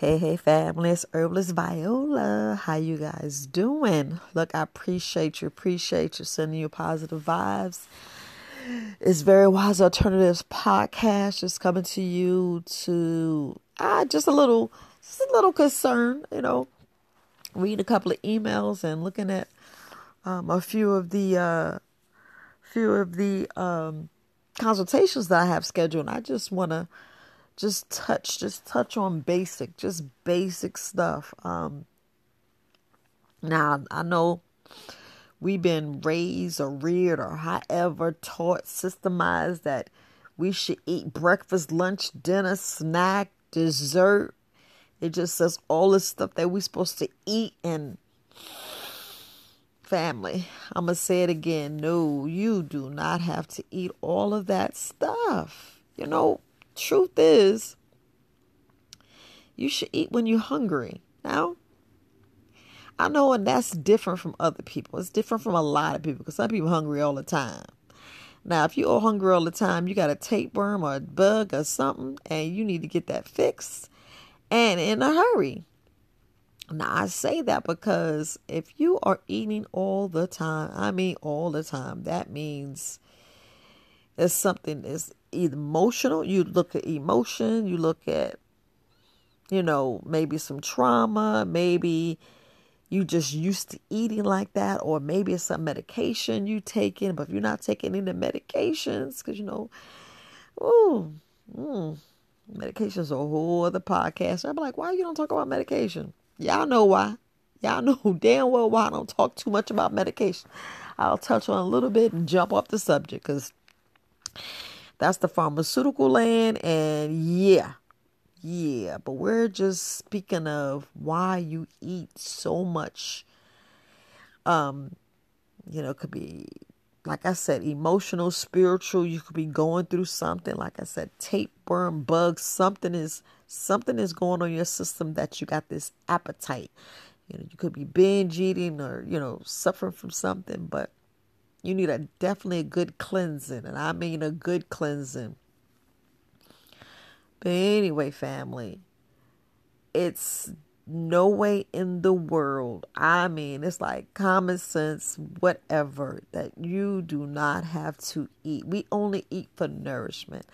Hey, hey, family, it's Herbalist Viola. How you guys doing? Look, I appreciate you, appreciate you sending you positive vibes. It's Very Wise Alternatives podcast just coming to you to ah, just a little, just a little concern, you know, reading a couple of emails and looking at um, a few of the, uh, few of the um, consultations that I have scheduled. I just want to just touch just touch on basic just basic stuff. Um now i know we've been raised or reared or however taught systemized that we should eat breakfast lunch dinner snack dessert. It just says all the stuff that we're supposed to eat and family. I'm gonna say it again. No you do not have to eat all of that stuff. You know truth is, you should eat when you're hungry. Now, I know, and that's different from other people. It's different from a lot of people because some people hungry all the time. Now, if you're hungry all the time, you got a tapeworm or a bug or something, and you need to get that fixed and in a hurry. Now, I say that because if you are eating all the time, I mean all the time, that means it's something that's emotional. You look at emotion, you look at, you know, maybe some trauma, maybe you just used to eating like that, or maybe it's some medication you taking, but if you're not taking any medications, because you know, ooh, mm, medications a whole other podcast. I'm like, why you don't talk about medication? Y'all know why. Y'all know damn well why I don't talk too much about medication. I'll touch on a little bit and jump off the subject because that's the pharmaceutical land. And yeah, yeah. But we're just speaking of why you eat so much. Um, you know, it could be like I said, emotional, spiritual. You could be going through something. Like I said, tapeworm, bugs. Something is something is going on your system that you got this appetite. You know, you could be binge eating or you know suffering from something, but you need a definitely a good cleansing, and I mean a good cleansing. But anyway, family, it's no way in the world. I mean, it's like common sense, whatever, that you do not have to eat. We only eat for nourishment.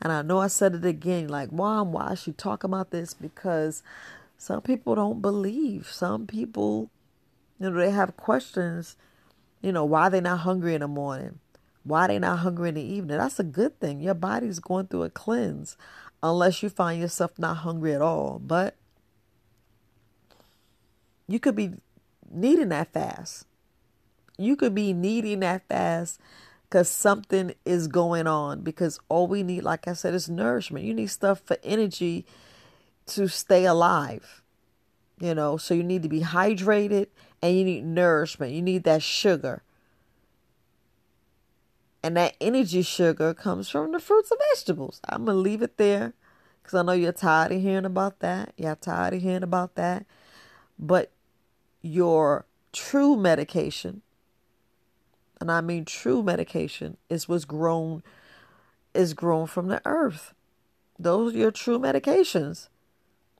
And I know I said it again, like, Mom, why should you talk about this? Because some people don't believe. Some people, you know, they have questions you know, why they not hungry in the morning? Why they not hungry in the evening? That's a good thing. Your body's going through a cleanse unless you find yourself not hungry at all. But you could be needing that fast. You could be needing that fast because something is going on. Because all we need, like I said, is nourishment. You need stuff for energy to stay alive. You know, so you need to be hydrated and you need nourishment. You need that sugar. And that energy sugar comes from the fruits and vegetables. I'm going to leave it there because I know you're tired of hearing about that. You're tired of hearing about that. But your true medication, and I mean true medication, is what's grown is grown from the earth. Those are your true medications.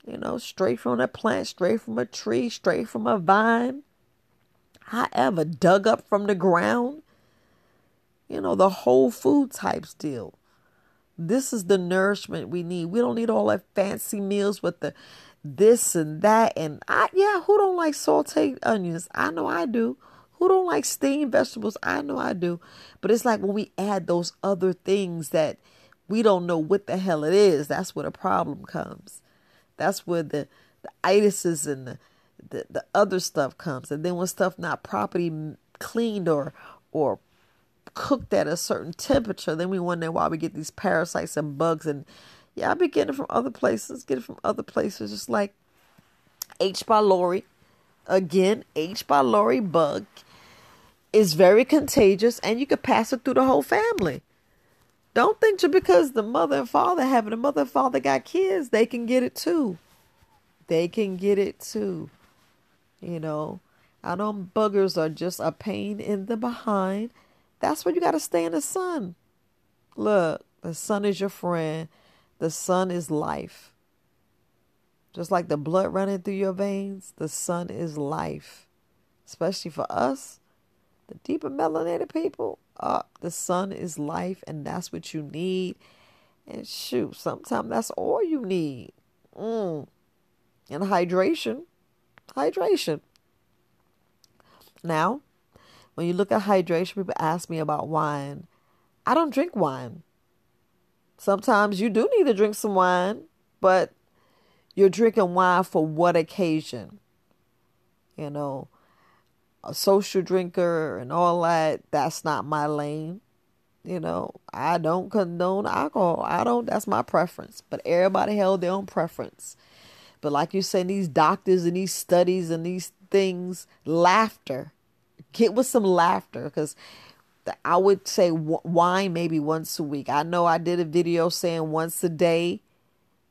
You know, straight from a plant, straight from a tree, straight from a vine however, dug up from the ground. You know, the whole food types deal. This is the nourishment we need. We don't need all that fancy meals with the this and that. And I, yeah, who don't like sauteed onions? I know I do. Who don't like steamed vegetables? I know I do. But it's like when we add those other things that we don't know what the hell it is, that's where the problem comes. That's where the, the itises and the the, the other stuff comes. And then when stuff not properly cleaned or or cooked at a certain temperature, then we wonder why we get these parasites and bugs. And yeah, I be getting from other places, get it from other places, just like H. pylori. Again, H. pylori bug is very contagious and you could pass it through the whole family. Don't think just because the mother and father have it, the mother and father got kids, they can get it too. They can get it too. You know, I know buggers are just a pain in the behind. That's where you got to stay in the sun. Look, the sun is your friend. The sun is life. Just like the blood running through your veins, the sun is life. Especially for us, the deeper melanated people, uh, the sun is life, and that's what you need. And shoot, sometimes that's all you need. Mm. And hydration. Hydration. Now, when you look at hydration, people ask me about wine. I don't drink wine. Sometimes you do need to drink some wine, but you're drinking wine for what occasion? You know, a social drinker and all that, that's not my lane. You know, I don't condone alcohol. I don't, that's my preference. But everybody held their own preference. But like you say, these doctors and these studies and these things, laughter. Get with some laughter because I would say wine maybe once a week. I know I did a video saying once a day,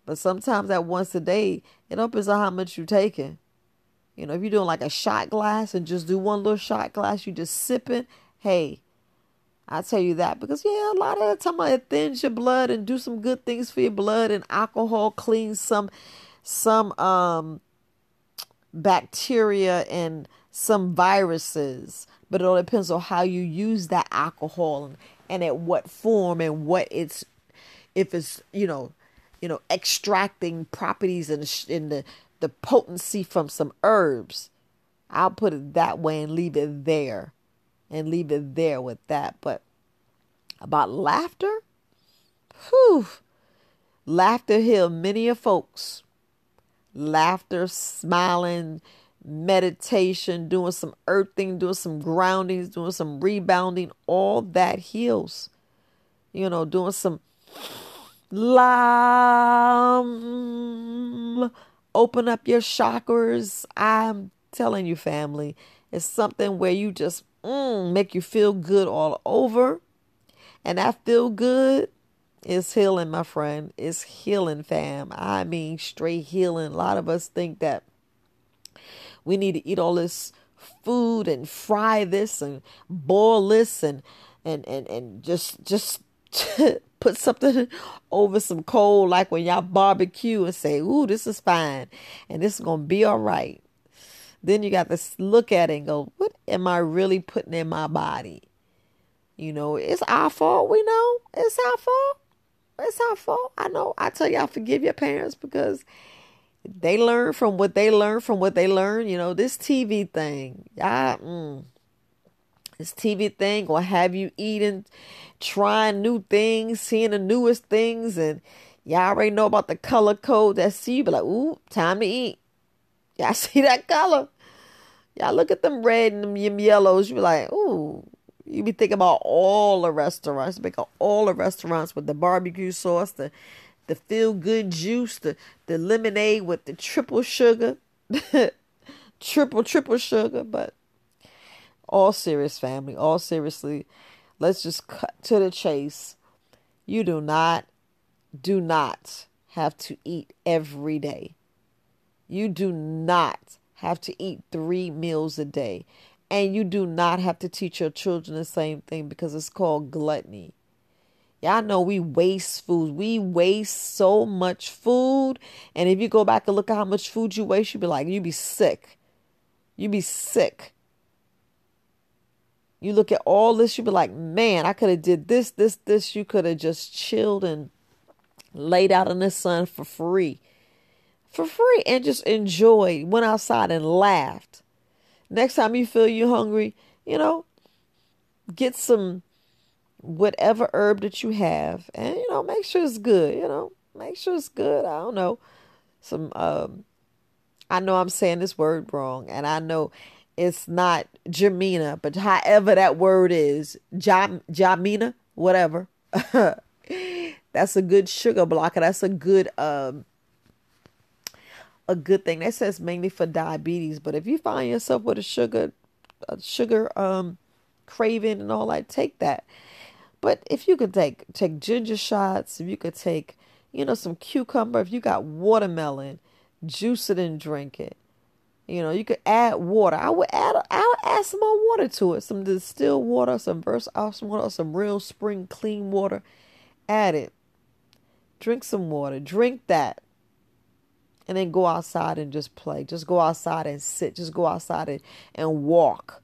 but sometimes that once a day, it depends on how much you're taking. You know, if you're doing like a shot glass and just do one little shot glass, you just sipping, hey, I tell you that because yeah, a lot of the time it thins your blood and do some good things for your blood and alcohol cleans some some um bacteria and some viruses. But it all depends on how you use that alcohol and, and at what form and what it's if it's, you know, you know, extracting properties and in the the potency from some herbs. I'll put it that way and leave it there and leave it there with that. But about laughter, whew, laughter heal many of folks. Laughter, smiling, meditation, doing some earthing, doing some groundings, doing some rebounding, all that heals. You know, doing some lam open up your chakras. I'm telling you, family, it's something where you just mm, make you feel good all over. And that feel good is healing, my friend. It's healing, fam. I mean, straight healing. A lot of us think that we need to eat all this food and fry this and boil this and and and, and just just put something over some coal, like when y'all barbecue and say, Ooh, this is fine and this is going to be all right. Then you got to look at it and go, What am I really putting in my body? You know, it's our fault. We know it's our fault. It's our fault. I know. I tell y'all, forgive your parents because they learn from what they learn from what they learn. You know, this TV thing, y'all, mm, this TV thing will have you eating, trying new things, seeing the newest things, and y'all already know about the color code that see you be like, ooh, time to eat. Y'all see that color? Y'all look at them red and them yellows. You be like, ooh. You be thinking about all the restaurants. Think of all the restaurants with the barbecue sauce, the the feel good juice, the the lemonade with the triple sugar, triple triple sugar. But all serious, family, all seriously, let's just cut to the chase. You do not, do not have to eat every day. You do not have to eat three meals a day. And you do not have to teach your children the same thing because it's called gluttony. Y'all know we waste food. We waste so much food. And if you go back and look at how much food you waste, you'd be like, you'd be sick. You'd be sick. You look at all this, you'd be like, man, I could have did this, this, this. You could have just chilled and laid out in the sun for free. For free and just enjoyed, went outside and laughed. Next time you feel you hungry, you know, get some whatever herb that you have and you know, make sure it's good, you know. Make sure it's good. I don't know. Some um I know I'm saying this word wrong and I know it's not Jamina, but however that word is, Jam, Jamina, whatever. That's a good sugar blocker. That's a good um a good thing. That says mainly for diabetes, but if you find yourself with a sugar a sugar um craving and all that, take that. But if you could take take ginger shots, if you could take, you know, some cucumber, if you got watermelon, juice it and drink it. You know, you could add water. I would add I would add some more water to it. Some distilled water, some verse awesome water, some real spring clean water. Add it. Drink some water. Drink that. and then go outside and just play. Just go outside and sit. Just go outside and, and walk.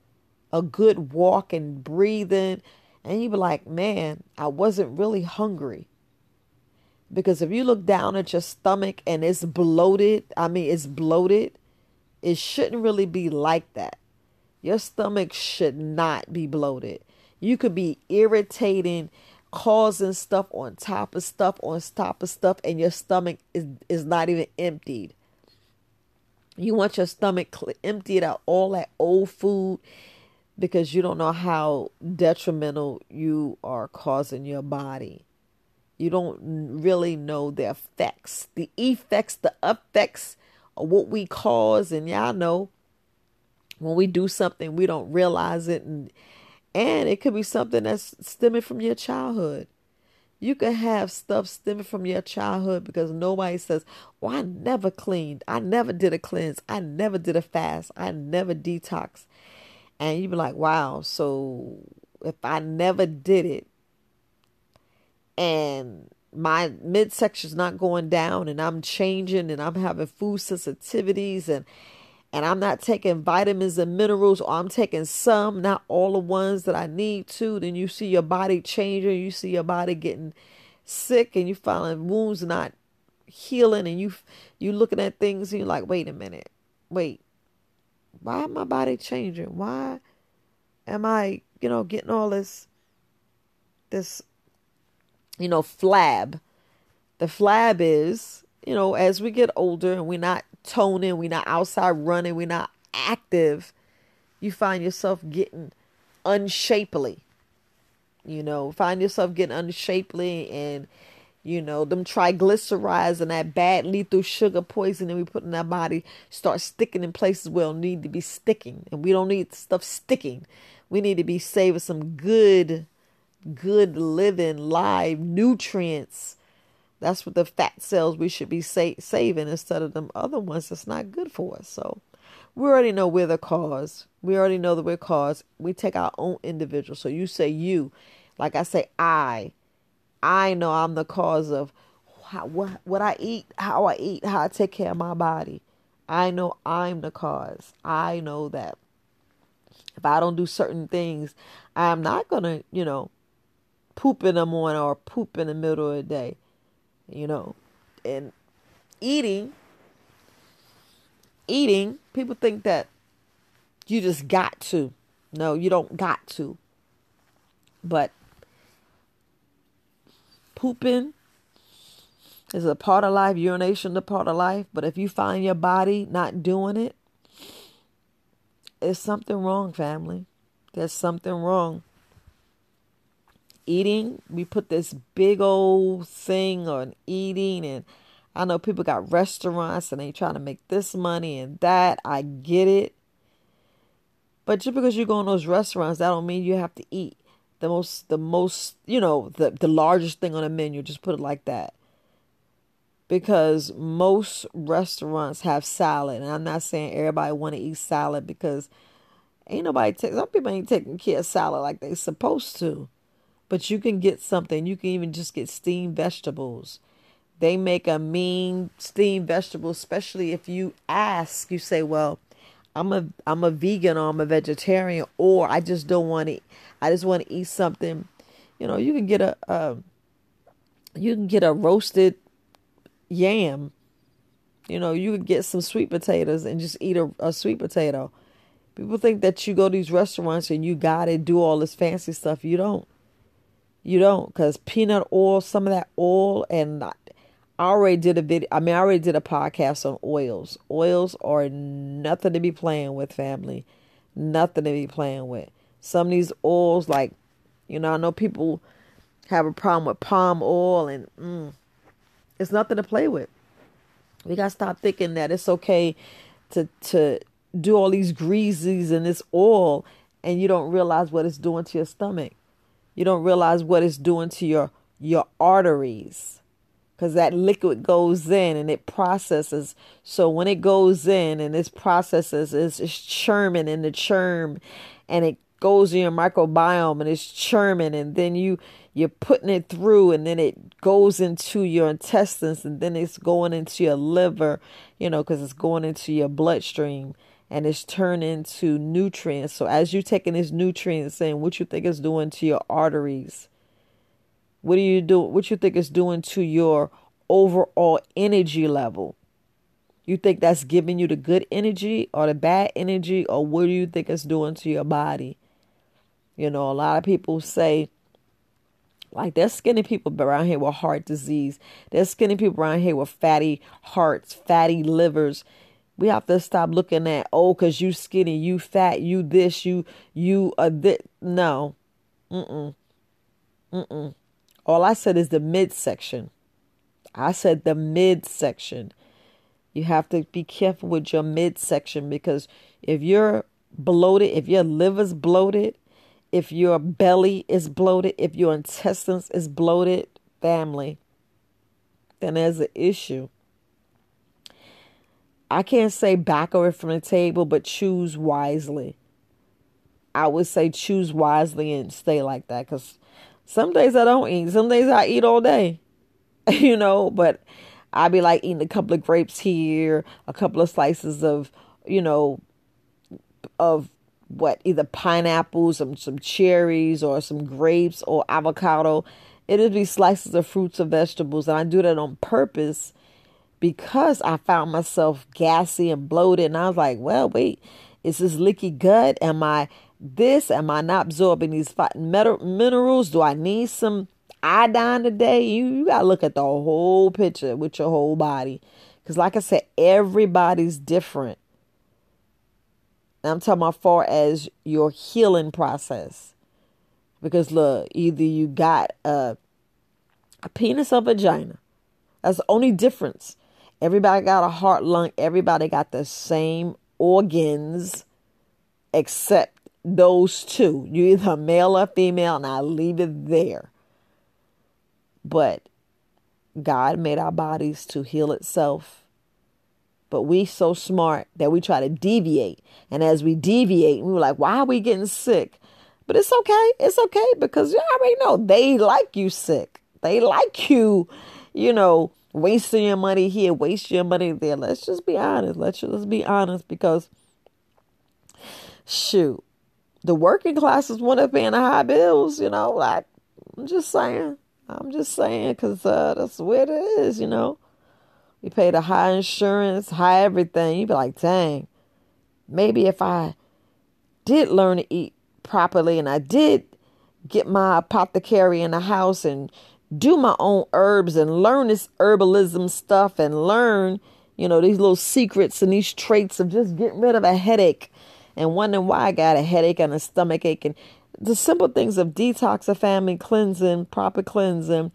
A good walk and breathing. And you be like, man, I wasn't really hungry. Because if you look down at your stomach and it's bloated, I mean, it's bloated, it shouldn't really be like that. Your stomach should not be bloated. You could be irritating, causing stuff on top of stuff on top of stuff, and your stomach is, is not even emptied. You want your stomach emptied out all that old food because you don't know how detrimental you are causing your body. You don't really know the effects, the effects, the effects what we cause. And y'all know when we do something, we don't realize it. And, and it could be something that's stemming from your childhood. You could have stuff stemming from your childhood because nobody says, Well, I never cleaned. I never did a cleanse. I never did a fast. I never detox. And you be like, Wow, so if I never did it and my midsection's not going down and I'm changing and I'm having food sensitivities and and I'm not taking vitamins and minerals, or I'm taking some, not all the ones that I need to, then you see your body changing, you see your body getting sick, and you find wounds not healing, and you you looking at things and you're like, wait a minute, wait, why my body changing? Why am I, you know, getting all this this you know flab? The flab is, you know, as we get older and we're not toning, we're not outside running, we're not active, you find yourself getting unshapely. You know, find yourself getting unshapely and you know, them triglycerides and that bad lethal sugar poisoning we put in our body start sticking in places where it need to be sticking. And we don't need stuff sticking. We need to be saving some good, good living, live nutrients that's what the fat cells we should be sa- saving instead of them other ones that's not good for us. So we already know we're the cause. We already know that we're cause. We take our own individual. So you say you, like I say I. I know I'm the cause of how, what what I eat, how I eat, how I take care of my body. I know I'm the cause. I know that if I don't do certain things, I'm not gonna, you know, poop in the morning or poop in the middle of the day you know, and eating, eating, people think that you just got to. No, you don't got to. But pooping is a part of life, urination is a part of life. But if you find your body not doing it, it's something wrong, family. There's something wrong eating. We put this big old thing on eating, and I know people got restaurants and they trying to make this money and that. I get it. But just because you go in those restaurants, that don't mean you have to eat the most, the most, you know, the the largest thing on the menu. Just put it like that. Because most restaurants have salad, and I'm not saying everybody want to eat salad because ain't nobody take some people ain't taking care of salad like they supposed to. But you can get something. You can even just get steamed vegetables. They make a mean steamed vegetable, especially if you ask. You say, "Well, I'm a I'm a vegan or I'm a vegetarian, or I just don't want to. I just want to eat something." You know, you can get a, you can get a roasted yam. You know, you can get some sweet potatoes and just eat a, a sweet potato. People think that you go to these restaurants and you gotta do all this fancy stuff. You don't. You don't, because peanut oil, some of that oil, and I already did a video. I mean, I already did a podcast on oils. Oils are nothing to be playing with, family. Nothing to be playing with. Some of these oils, like, you know, I know people have a problem with palm oil, and mm, it's nothing to play with. We gotta stop thinking that it's okay to to do all these greases and this oil, and you don't realize what it's doing to your stomach. You don't realize what it's doing to your your arteries because that liquid goes in and it processes. So when it goes in and this processes, it's, it's churning in the churn and it goes in your microbiome and it's churning and then you you're putting it through and then it goes into your intestines and then it's going into your liver you know because it's going into your bloodstream and it's turned into nutrients so as you're taking this nutrients in what you think it's doing to your arteries what do you do what you think it's doing to your overall energy level you think that's giving you the good energy or the bad energy or what do you think it's doing to your body you know a lot of people say like there's skinny people around here with heart disease. There's skinny people around here with fatty hearts, fatty livers. We have to stop looking at oh, cause you skinny, you fat, you this, you you a this. No, mm mm, mm. All I said is the midsection. I said the midsection. You have to be careful with your midsection because if you're bloated, if your liver's bloated, if your belly is bloated, if your intestines is bloated, family, then there's an issue. I can't say back away from the table, but choose wisely. I would say choose wisely and stay like that because some days I don't eat. Some days I eat all day, you know, but I'd be like eating a couple of grapes here, a couple of slices of, you know, of what either pineapples, some some cherries, or some grapes or avocado. It'd be slices of fruits or vegetables, and I do that on purpose because I found myself gassy and bloated, and I was like, "Well, wait, is this leaky gut? Am I this? Am I not absorbing these metal, minerals? Do I need some iodine today?" You you gotta look at the whole picture with your whole body, because like I said, everybody's different. I'm talking about far as your healing process. Because look, either you got a, a penis or vagina. That's the only difference. Everybody got a heart, lung. Everybody got the same organs, except those two. You either male or female, and I leave it there. But God made our bodies to heal itself but we so smart that we try to deviate. And as we deviate, we were like, why are we getting sick? But it's okay. It's okay because you already know they like you sick. They like you, you know, wasting your money here, wasting your money there. Let's just be honest. Let's just be honest because shoot, the working classes want to pay the high bills, you know, like I'm just saying. I'm just saying because uh, that's way it is, you know. We pay the high insurance, high everything. You'd be like, dang, maybe if I did learn to eat properly and I did get my apothecary in the house and do my own herbs and learn this herbalism stuff and learn, you know, these little secrets and these traits of just getting rid of a headache and wondering why I got a headache and a stomach ache and the simple things of detox, family cleansing, proper cleansing,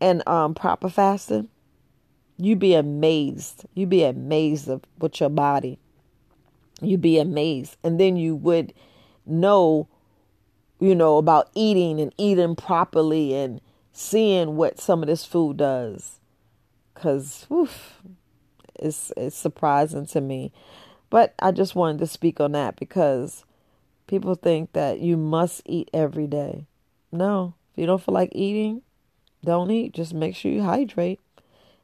and um, proper fasting You'd be amazed. You'd be amazed of with your body. You'd be amazed. And then you would know, you know, about eating and eating properly and seeing what some of this food does. Cause woof, it's it's surprising to me. But I just wanted to speak on that because people think that you must eat every day. No, if you don't feel like eating, don't eat. Just make sure you hydrate.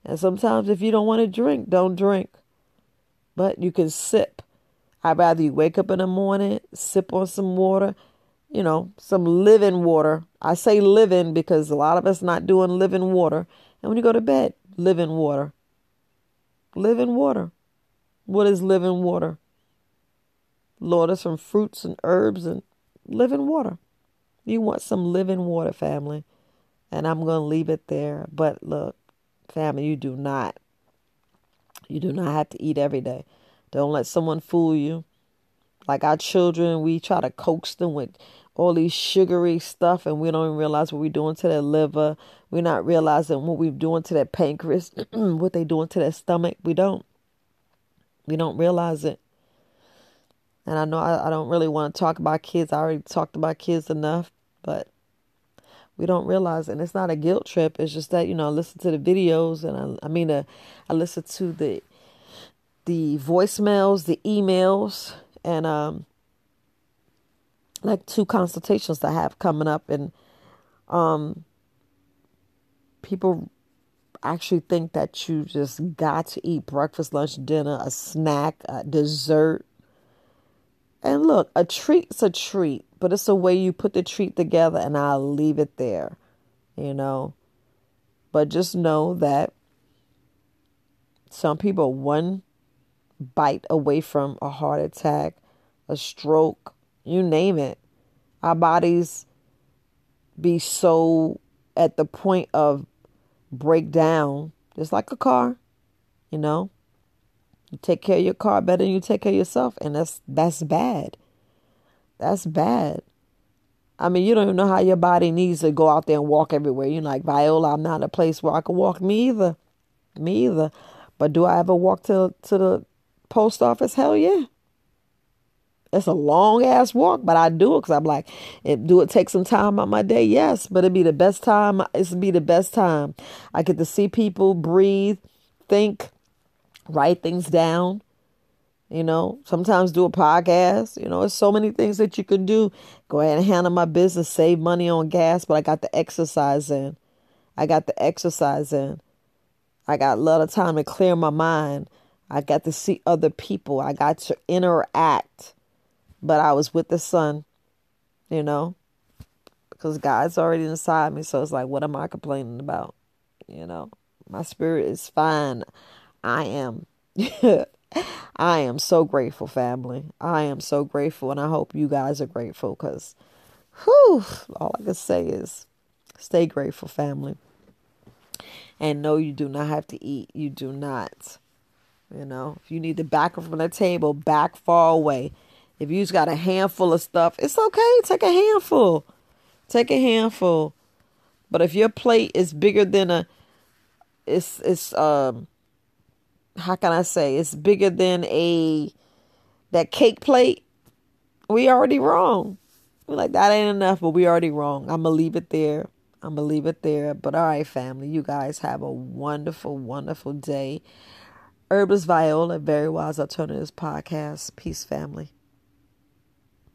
And sometimes if you don't want to drink, don't drink. But you can sip. I'd rather you wake up in the morning, sip on some water, you know, some living water. I say living because a lot of us not doing living water. And when you go to bed, living water. Living water. What is living water? Lord, it's from fruits and herbs and living water. You want some living water, family. And I'm going to leave it there. But look, Family, you do not. You do not have to eat every day. Don't let someone fool you. Like our children, we try to coax them with all these sugary stuff and we don't even realize what we're doing to their liver. We're not realizing what we're doing to their pancreas, what they're doing to their stomach. We don't. We don't realize it. And I know I, I don't really want to talk about kids. I already talked about kids enough, but we don't realize and it's not a guilt trip it's just that you know i listen to the videos and i, I mean uh, i listen to the the voicemails the emails and um like two consultations I have coming up, and um, people actually think that you just got to eat breakfast, lunch, dinner, a snack, a dessert. And look, a treat's a treat, but it's a way you put the treat together, and I'll leave it there, you know. But just know that some people one bite away from a heart attack, a stroke, you name it. Our bodies be so at the point of breakdown, just like a car, you know. You take care of your car better than you take care of yourself, and that's that's bad. That's bad. I mean, you don't even know how your body needs to go out there and walk everywhere. You're like, Viola, I'm not a place where I can walk. Me either. Me either. But do I ever walk to to the post office? Hell yeah. It's a long ass walk, but I do it because I'm like, it, do it take some time on my day? Yes, but it'd be the best time. It's be the best time. I get to see people, breathe, think, write things down. You know, sometimes do a podcast. You know, there's so many things that you can do. Go ahead and handle my business, save money on gas, but I got the exercise in. I got the exercise in. I got a lot of time to clear my mind. I got to see other people. I got to interact. But I was with the son, you know, because God's already inside me. So it's like, what am I complaining about? You know, my spirit is fine. I am. I am so grateful, family. I am so grateful, and I hope you guys are grateful because, whew, all I can say is stay grateful, family. And no, you do not have to eat. You do not. You know, if you need to back up from the table, back far away. If you just got a handful of stuff, it's okay. Take a handful. Take a handful. But if your plate is bigger than a, it's it's um, how can I say? It's bigger than a that cake plate. We already wrong. We're like that ain't enough, but we already wrong. I'm gonna leave it there. I'm gonna leave it there. But all right, family, you guys have a wonderful, wonderful day. Herbalist Viola, Very Wise Alternatives Podcast. Peace, family.